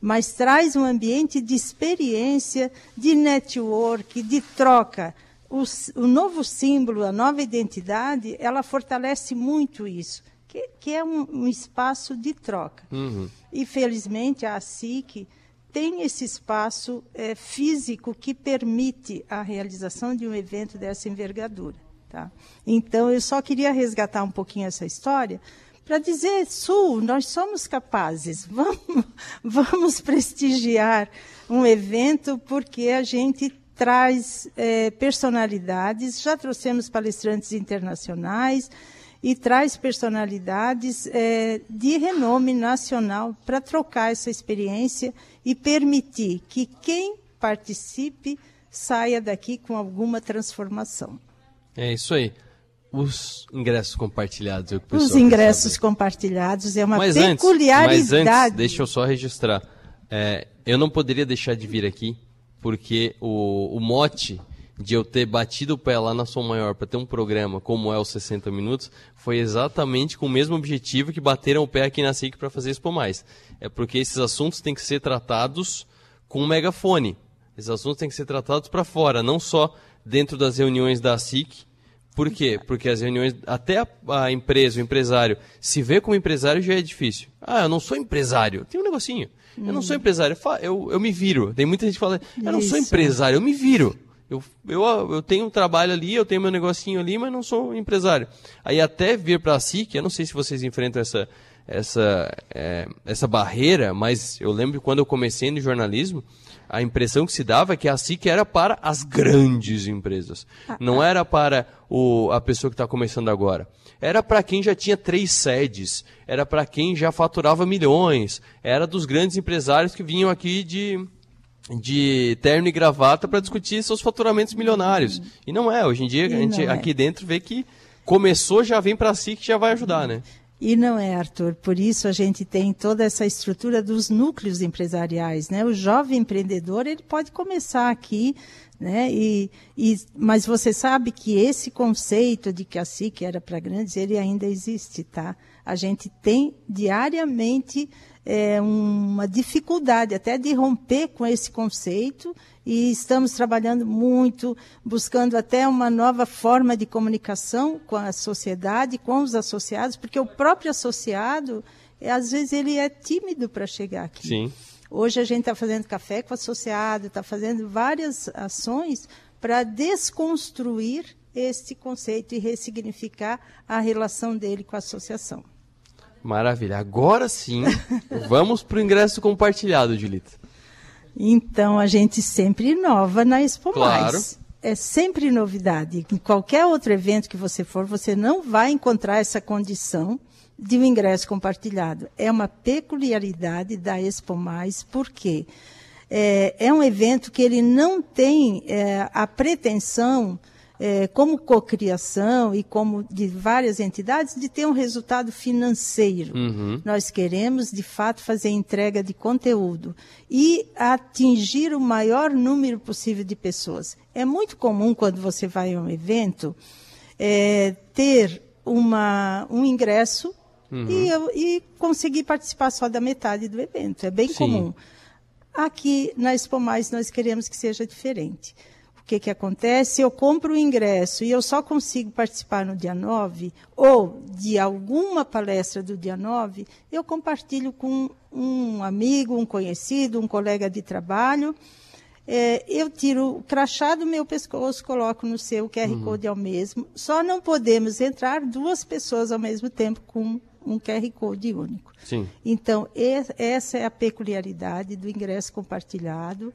mas traz um ambiente de experiência, de network, de troca. O, o novo símbolo, a nova identidade, ela fortalece muito isso que, que é um, um, espaço de troca. Uhum. E, felizmente, a ASIC tem esse espaço é, físico que permite a realização de um evento dessa envergadura. Tá? Então, eu só queria resgatar um pouquinho essa história para dizer, Sul, nós somos capazes, vamos, vamos prestigiar um evento porque a gente traz é, personalidades, já trouxemos palestrantes internacionais, e traz personalidades é, de renome nacional para trocar essa experiência e permitir que quem participe saia daqui com alguma transformação. É isso aí. Os ingressos compartilhados. É Os ingressos compartilhados é uma mas peculiaridade. Antes, mas antes, deixa eu só registrar. É, eu não poderia deixar de vir aqui, porque o, o mote de eu ter batido o pé lá na Som Maior para ter um programa como é os 60 Minutos, foi exatamente com o mesmo objetivo que bateram o pé aqui na SIC para fazer Expo Mais. É porque esses assuntos têm que ser tratados com megafone. Esses assuntos têm que ser tratados para fora, não só dentro das reuniões da SIC. Por quê? Porque as reuniões, até a, a empresa, o empresário, se vê como empresário já é difícil. Ah, eu não sou empresário. Tem um negocinho. Hum. Eu não sou hum. empresário. Eu, eu me viro. Tem muita gente que fala, eu não Isso. sou empresário, eu me viro. Eu, eu, eu tenho um trabalho ali, eu tenho meu negocinho ali, mas não sou empresário. Aí até vir para a SIC, eu não sei se vocês enfrentam essa, essa, é, essa barreira, mas eu lembro quando eu comecei no jornalismo, a impressão que se dava é que a SIC era para as grandes empresas. Não era para o, a pessoa que está começando agora. Era para quem já tinha três sedes, era para quem já faturava milhões, era dos grandes empresários que vinham aqui de, de terno e gravata para discutir seus faturamentos milionários. E não é, hoje em dia e a gente é. aqui dentro vê que começou, já vem para si que já vai ajudar, né? E não é, Arthur. Por isso a gente tem toda essa estrutura dos núcleos empresariais, né? O jovem empreendedor ele pode começar aqui, né? E, e mas você sabe que esse conceito de que a SIC era para grandes ele ainda existe, tá? A gente tem diariamente é, uma dificuldade até de romper com esse conceito e estamos trabalhando muito, buscando até uma nova forma de comunicação com a sociedade, com os associados, porque o próprio associado, é, às vezes, ele é tímido para chegar aqui. Sim. Hoje a gente está fazendo café com o associado, está fazendo várias ações para desconstruir este conceito e ressignificar a relação dele com a associação. Maravilha. Agora sim, vamos para o ingresso compartilhado, Julita. Então, a gente sempre inova na Expo Claro, é sempre novidade. Em qualquer outro evento que você for, você não vai encontrar essa condição de um ingresso compartilhado. É uma peculiaridade da Expo Mais, porque é, é um evento que ele não tem é, a pretensão é, como cocriação e como de várias entidades, de ter um resultado financeiro. Uhum. Nós queremos, de fato, fazer entrega de conteúdo e atingir o maior número possível de pessoas. É muito comum, quando você vai a um evento, é, ter uma, um ingresso uhum. e, e, conseguir participar só da metade do evento. É bem Sim. comum. Aqui na Expo Mais nós queremos que seja diferente que, que acontece? Eu compro o ingresso e eu só consigo participar no dia 9, ou de alguma palestra do dia 9, eu compartilho com um amigo, um conhecido, um colega de trabalho. É, eu tiro o crachá do meu pescoço, coloco no seu QR uhum. Code ao mesmo. Só não podemos entrar duas pessoas ao mesmo tempo com um QR Code único. Sim. Então, essa é a peculiaridade do ingresso compartilhado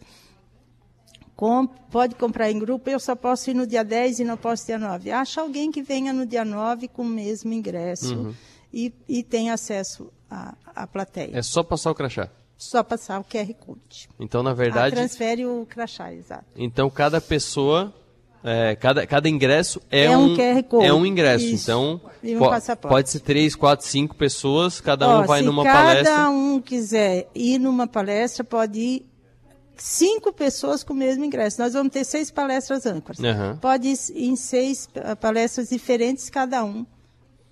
com, pode comprar em grupo, eu só posso ir no dia 10 e não posso dia 9. Acha alguém que venha no dia 9 com o mesmo ingresso uhum. e, e tem acesso à, à plateia. É só passar o crachá? Só passar o QR Code. Então, na verdade... Ah, transfere o crachá, exato. Então, cada pessoa... É, cada, cada ingresso é, é um, um, QR Code. É um ingresso. Isso. Então, um po pode ser três, quatro, cinco pessoas, cada Ó, um vai numa palestra. Se cada um quiser ir numa palestra, pode ir cinco pessoas com o mesmo ingresso. Nós vamos ter seis palestras âncoras. Uhum. Pode ir em seis palestras diferentes, cada um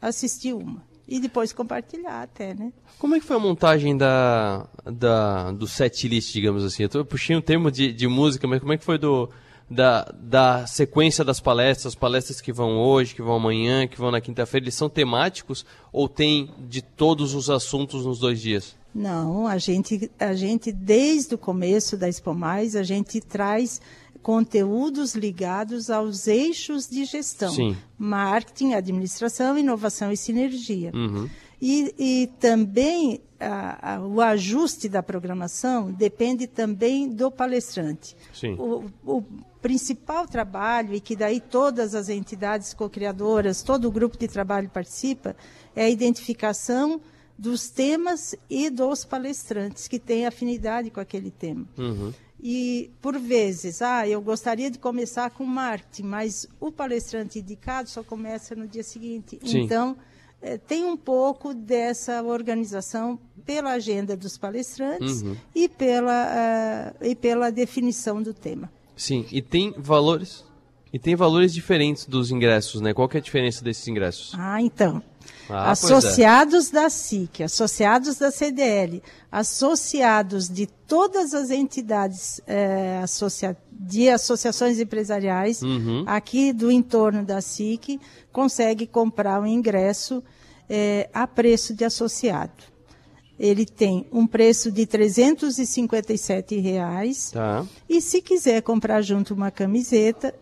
assistir uma. E depois compartilhar até, né? Como é que foi a montagem da, da, do set list, digamos assim? Eu, tô, puxei um termo de, de música, mas como é que foi do, da, da sequência das palestras, palestras que vão hoje, que vão amanhã, que vão na quinta-feira, eles são temáticos ou tem de todos os assuntos nos dois dias? Não, a gente, a gente desde o começo da Expo Mais, a gente traz conteúdos ligados aos eixos de gestão. Sim. Marketing, administração, inovação e sinergia. Uhum. E, e, também a, a, o ajuste da programação depende também do palestrante. Sim. O, o principal trabalho, e que daí todas as entidades co-criadoras, todo o grupo de trabalho participa, é a identificação dos temas e dos palestrantes que têm afinidade com aquele tema. Uhum. E, por vezes, ah, eu gostaria de começar com marketing, mas o palestrante indicado só começa no dia seguinte. Sim. Então, é, tem um pouco dessa organização pela agenda dos palestrantes uhum. e, pela, uh, e pela definição do tema. Sim, e tem valores e tem valores diferentes dos ingressos, né? Qual que é a diferença desses ingressos? Ah, então. Ah, é. associados é. da SIC, associados da CDL, associados de todas as entidades é, associa de associações empresariais uhum. aqui do entorno da SIC, consegue comprar o um ingresso é, a preço de associado. Ele tem um preço de 357 reais. Tá. E se quiser comprar junto uma camiseta,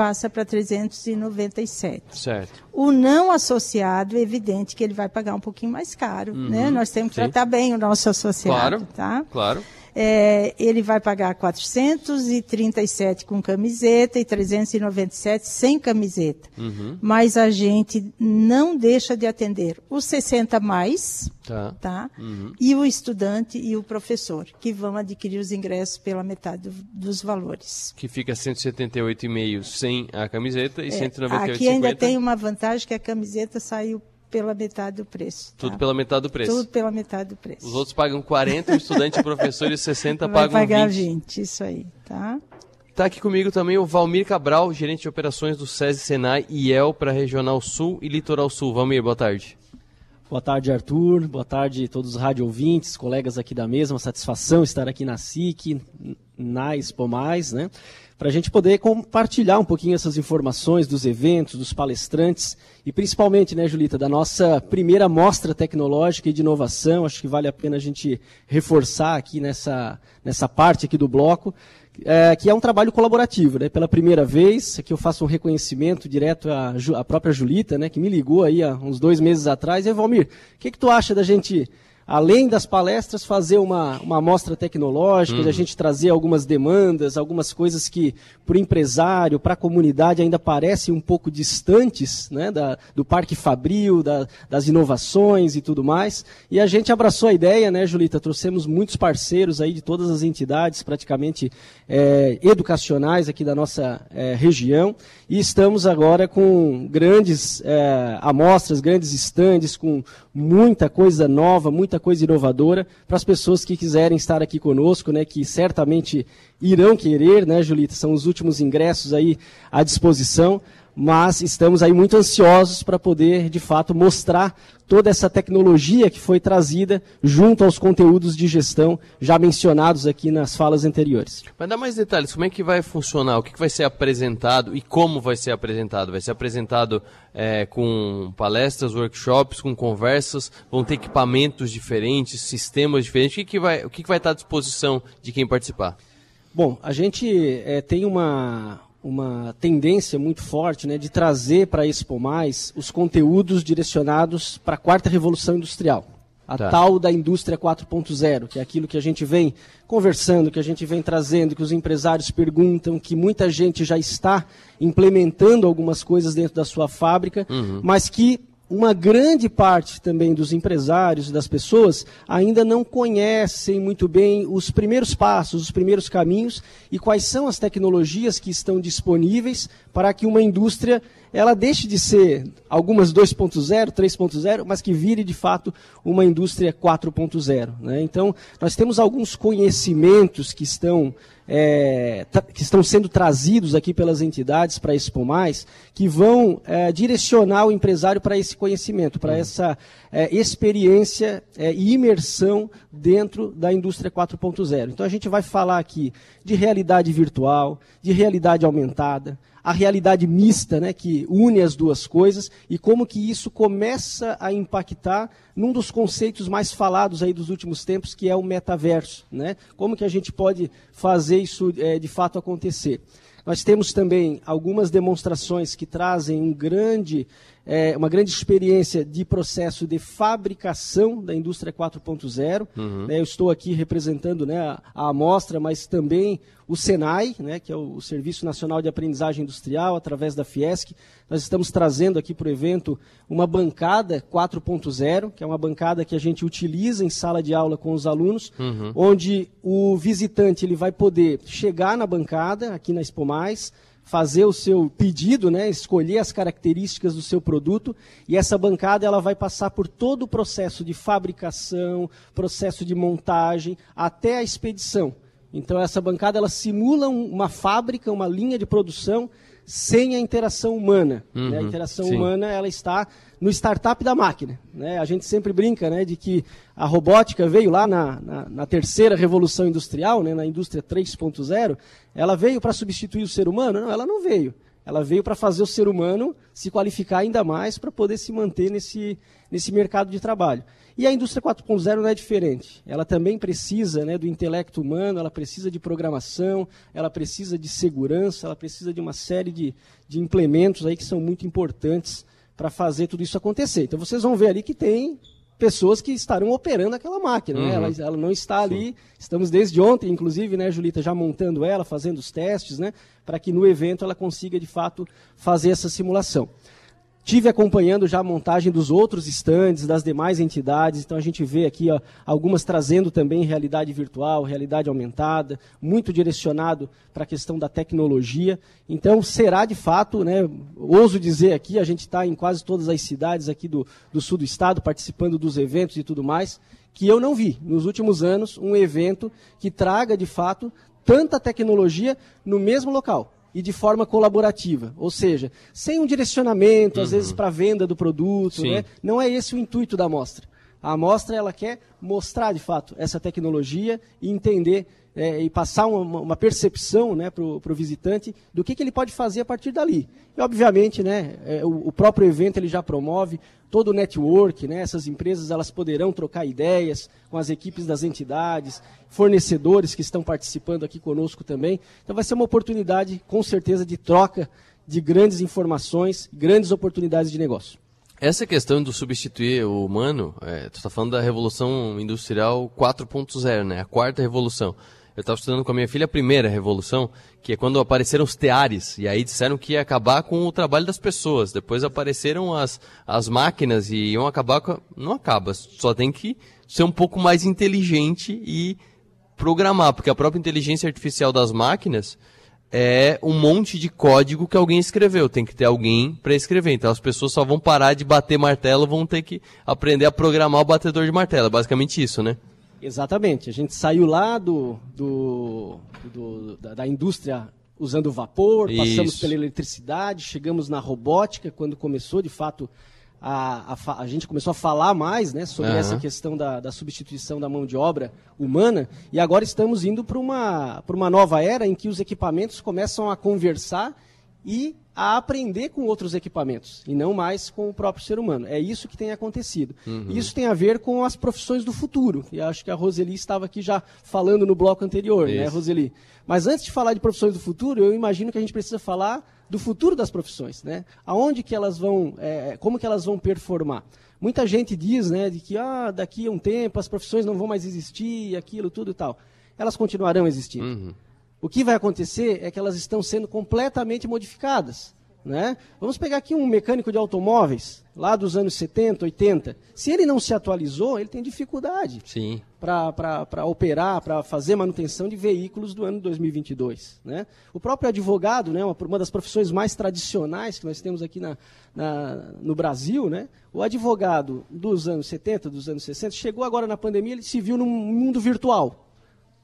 passa para 397. Certo. O não associado, é evidente que ele vai pagar um pouquinho mais caro, uhum, né? Nós temos que sim. tratar bem o nosso associado, claro, tá? Claro. É, ele vai pagar 437 com camiseta e 397 sem camiseta. Uhum. Mas a gente não deixa de atender os 60 mais, tá? tá? Uhum. E o estudante e o professor, que vão adquirir os ingressos pela metade do, dos valores. Que fica 178,5 sem a camiseta e é, 198,50. Aqui ainda tem uma vantagem que a camiseta saiu pela metade do preço. Tá? Tudo pela metade do preço. Tudo pela metade do preço. Os outros pagam 40, o estudante e o professor, e 60 Vai pagam pagar 20. 20, isso aí, tá? Está aqui comigo também o Valmir Cabral, gerente de operações do SESI Senai e EL para Regional Sul e Litoral Sul. Valmir, boa tarde. Boa tarde, Arthur. Boa tarde a todos os rádio ouvintes, colegas aqui da mesa. Uma satisfação estar aqui na SIC, na Expo Mais, né? Para a gente poder compartilhar um pouquinho essas informações dos eventos, dos palestrantes e principalmente, né, Julita, da nossa primeira mostra tecnológica e de inovação. Acho que vale a pena a gente reforçar aqui nessa, nessa parte aqui do bloco, é, que é um trabalho colaborativo. Né? Pela primeira vez, aqui eu faço um reconhecimento direto à, à própria Julita, né, que me ligou aí há uns dois meses atrás. E Valmir, o que, que tu acha da gente além das palestras, fazer uma, uma amostra tecnológica, uhum. de a gente trazer algumas demandas, algumas coisas que para o empresário, para a comunidade ainda parecem um pouco distantes né, da, do Parque Fabril, da, das inovações e tudo mais. E a gente abraçou a ideia, né, Julita? Trouxemos muitos parceiros aí de todas as entidades, praticamente é, educacionais aqui da nossa é, região. E estamos agora com grandes é, amostras, grandes estandes, com muita coisa nova, muita coisa inovadora para as pessoas que quiserem estar aqui conosco, né, que certamente irão querer, né, Julita? São os últimos ingressos aí à disposição, mas estamos aí muito ansiosos para poder, de fato, mostrar toda essa tecnologia que foi trazida junto aos conteúdos de gestão já mencionados aqui nas falas anteriores. Vai dar mais detalhes, como é que vai funcionar, o que, que vai ser apresentado e como vai ser apresentado? Vai ser apresentado é, com palestras, workshops, com conversas, vão ter equipamentos diferentes, sistemas diferentes, o que, que, vai, o que, que vai estar à disposição de quem participar? Bom, a gente é, tem uma, uma tendência muito forte né, de trazer para a Expo Mais os conteúdos direcionados para a quarta revolução industrial. A tá. tal da indústria 4.0, que é aquilo que a gente vem conversando, que a gente vem trazendo, que os empresários perguntam, que muita gente já está implementando algumas coisas dentro da sua fábrica, uhum. mas que uma grande parte também dos empresários das pessoas ainda não conhecem muito bem os primeiros passos, os primeiros caminhos e quais são as tecnologias que estão disponíveis para que uma indústria ela deixe de ser algumas 2.0, 3.0, mas que vire de fato uma indústria 4.0. Né? Então, nós temos alguns conhecimentos que estão, é, que estão sendo trazidos aqui pelas entidades para a Expo Mais, que vão é, direcionar o empresário para esse conhecimento, para uhum. essa é, experiência é, e imersão dentro da indústria 4.0. Então, a gente vai falar aqui de realidade virtual, de realidade aumentada, a realidade mista, né, que une as duas coisas e como que isso começa a impactar num dos conceitos mais falados aí dos últimos tempos, que é o metaverso, né? Como que a gente pode fazer isso é, de fato acontecer? Nós temos também algumas demonstrações que trazem um grande é, uma grande experiência de processo de fabricação da indústria 4.0. Uhum. Né, eu estou aqui representando né, a, a amostra, mas também o SENAI, né, que é o, o, Serviço Nacional de Aprendizagem Industrial, através da Fiesc. Nós estamos trazendo aqui para o evento uma bancada 4.0, que é uma bancada que a gente utiliza em sala de aula com os alunos, uhum. onde o visitante ele vai poder chegar na bancada, aqui na Expo Mais, fazer o seu pedido, né, escolher as características do seu produto e essa bancada ela vai passar por todo o processo de fabricação, processo de montagem até a expedição. Então essa bancada ela simula uma fábrica, uma linha de produção sem a interação humana. Uhum, né? A uhum, interação sim. humana ela está no startup da máquina. Né? A gente sempre brinca né, de que a robótica veio lá na, na, na terceira revolução industrial, né, na indústria 3.0, ela veio para substituir o ser humano? Não, ela não veio. Ela veio para fazer o ser humano se qualificar ainda mais para poder se manter nesse, nesse mercado de trabalho. E a indústria 4.0 não é diferente. Ela também precisa né, do intelecto humano, ela precisa de programação, ela precisa de segurança, ela precisa de uma série de, de implementos aí que são muito importantes para fazer tudo isso acontecer. Então vocês vão ver ali que tem pessoas que estarão operando aquela máquina. Né? Uhum. Né? Ela, ela, não está ali. Sim. Estamos desde ontem, inclusive, né, Julita, já montando ela, fazendo os testes, né, para que no evento ela consiga de fato fazer essa simulação. Tive acompanhando já a montagem dos outros estandes, das demais entidades, então a gente vê aqui ó, algumas trazendo também realidade virtual, realidade aumentada, muito direcionado para a questão da tecnologia. Então será de fato, né, ouso dizer aqui, a gente está em quase todas as cidades aqui do, do sul do estado, participando dos eventos e tudo mais, que eu não vi nos últimos anos um evento que traga de fato tanta tecnologia no mesmo local e de forma colaborativa, ou seja, sem um direcionamento, uhum. às vezes para a venda do produto, né? não é esse o intuito da amostra. A amostra ela quer mostrar de fato essa tecnologia e entender é, e passar uma, uma percepção né, para o visitante do que, que ele pode fazer a partir dali. E, obviamente, né, é, o, o, próprio evento ele já promove todo o network, né, essas empresas elas poderão trocar ideias com as equipes das entidades, fornecedores que estão participando aqui conosco também. Então vai ser uma oportunidade, com certeza, de troca de grandes informações, grandes oportunidades de negócio. Essa questão do substituir o humano, é, tu está falando da Revolução Industrial 4.0, né? A quarta revolução. Eu estava estudando com a minha filha a primeira revolução, que é quando apareceram os teares, e aí disseram que ia acabar com o trabalho das pessoas. Depois apareceram as, as máquinas e iam acabar com... Não acaba, só tem que ser um pouco mais inteligente e programar, porque a própria inteligência artificial das máquinas é um monte de código que alguém escreveu. Tem que ter alguém para escrever. Então as pessoas só vão parar de bater martelo, vão ter que aprender a programar o batedor de martelo. É basicamente isso, né? Exatamente. A gente saiu lá do, do, do da, da, indústria usando vapor, isso. passamos pela eletricidade, chegamos na robótica, quando começou de fato a, a, a, gente começou a falar mais né, sobre uhum. essa questão da, da, substituição da mão de obra humana e agora estamos indo para uma, uma nova era em que os equipamentos começam a conversar e a aprender com outros equipamentos e não mais com o próprio ser humano. É isso que tem acontecido. Uhum. Isso tem a ver com as profissões do futuro. E acho que a Roseli estava aqui já falando no bloco anterior, né, isso. né, Roseli? Mas antes de falar de profissões do futuro, eu imagino que a gente precisa falar do futuro das profissões, né? Aonde que elas vão, é, como que elas vão performar? Muita gente diz, né, de que ah, daqui a um tempo as profissões não vão mais existir, aquilo tudo e tal. Elas continuarão existindo. Uhum. O que vai acontecer é que elas estão sendo completamente modificadas. Né? Vamos pegar aqui um mecânico de automóveis, lá dos anos 70, 80. Se ele não se atualizou, ele tem dificuldade para operar, para fazer manutenção de veículos do ano 2022. Né? O próprio advogado, né, uma, uma das profissões mais tradicionais que nós temos aqui na, na, no Brasil, né? o advogado dos anos 70, dos anos 60, chegou agora na pandemia, ele se viu num mundo virtual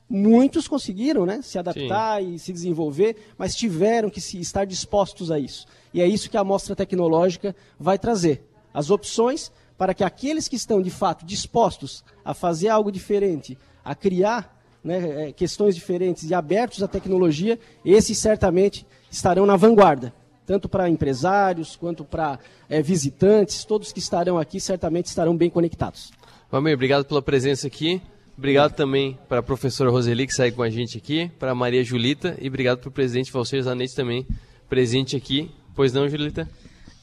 muitos conseguiram né, se adaptar Sim. e se desenvolver, mas tiveram que se, estar dispostos a isso. E é isso que a amostra tecnológica vai trazer. As opções para que aqueles que estão de fato dispostos a fazer algo diferente, a criar né, é, questões diferentes e abertos à tecnologia, esses certamente estarão na vanguarda. Tanto para empresários quanto para é, visitantes, todos que estarão aqui certamente estarão bem conectados. Valmir, obrigado pela presença aqui. Obrigado também para a professora Roseli, que segue com a gente aqui, para a Maria Julita e obrigado para o presidente Valcer Zanetti também, presente aqui. Pois não, Julita?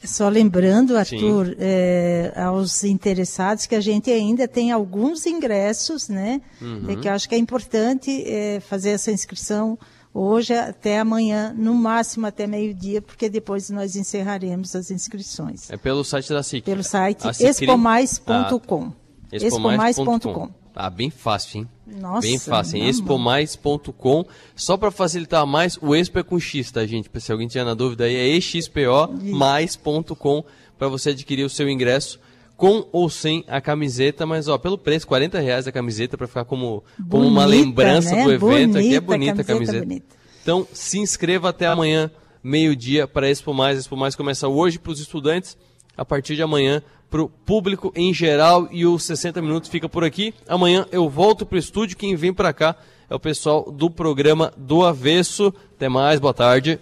Só lembrando, Arthur, é, aos interessados que a gente ainda tem alguns ingressos, né? Uhum. É que eu acho que é importante é, fazer essa inscrição hoje até amanhã, no máximo até meio-dia, porque depois nós encerraremos as inscrições. É pelo site da SIC. Pelo site expomais.com. Ah, expomais.com. Ah, bem fácil, hein? Nossa, bem fácil, hein? expomais.com. Só para facilitar mais, o expo é com X, tá, gente? Se alguém tiver na dúvida aí, é expo.mais.com para você adquirir o seu ingresso com ou sem a camiseta, mas ó, pelo preço, 40 reais a camiseta para ficar como, como uma lembrança né? do evento. Bonita, Aqui é bonita a camiseta. Bonita. Então se inscreva até amanhã, meio-dia, para Expo Mais. Expo Mais começa hoje para os estudantes, a partir de amanhã para o público em geral e os 60 minutos fica por aqui. Amanhã eu volto para o estúdio. Quem vem para cá é o pessoal do programa do Avesso. Até mais, boa tarde.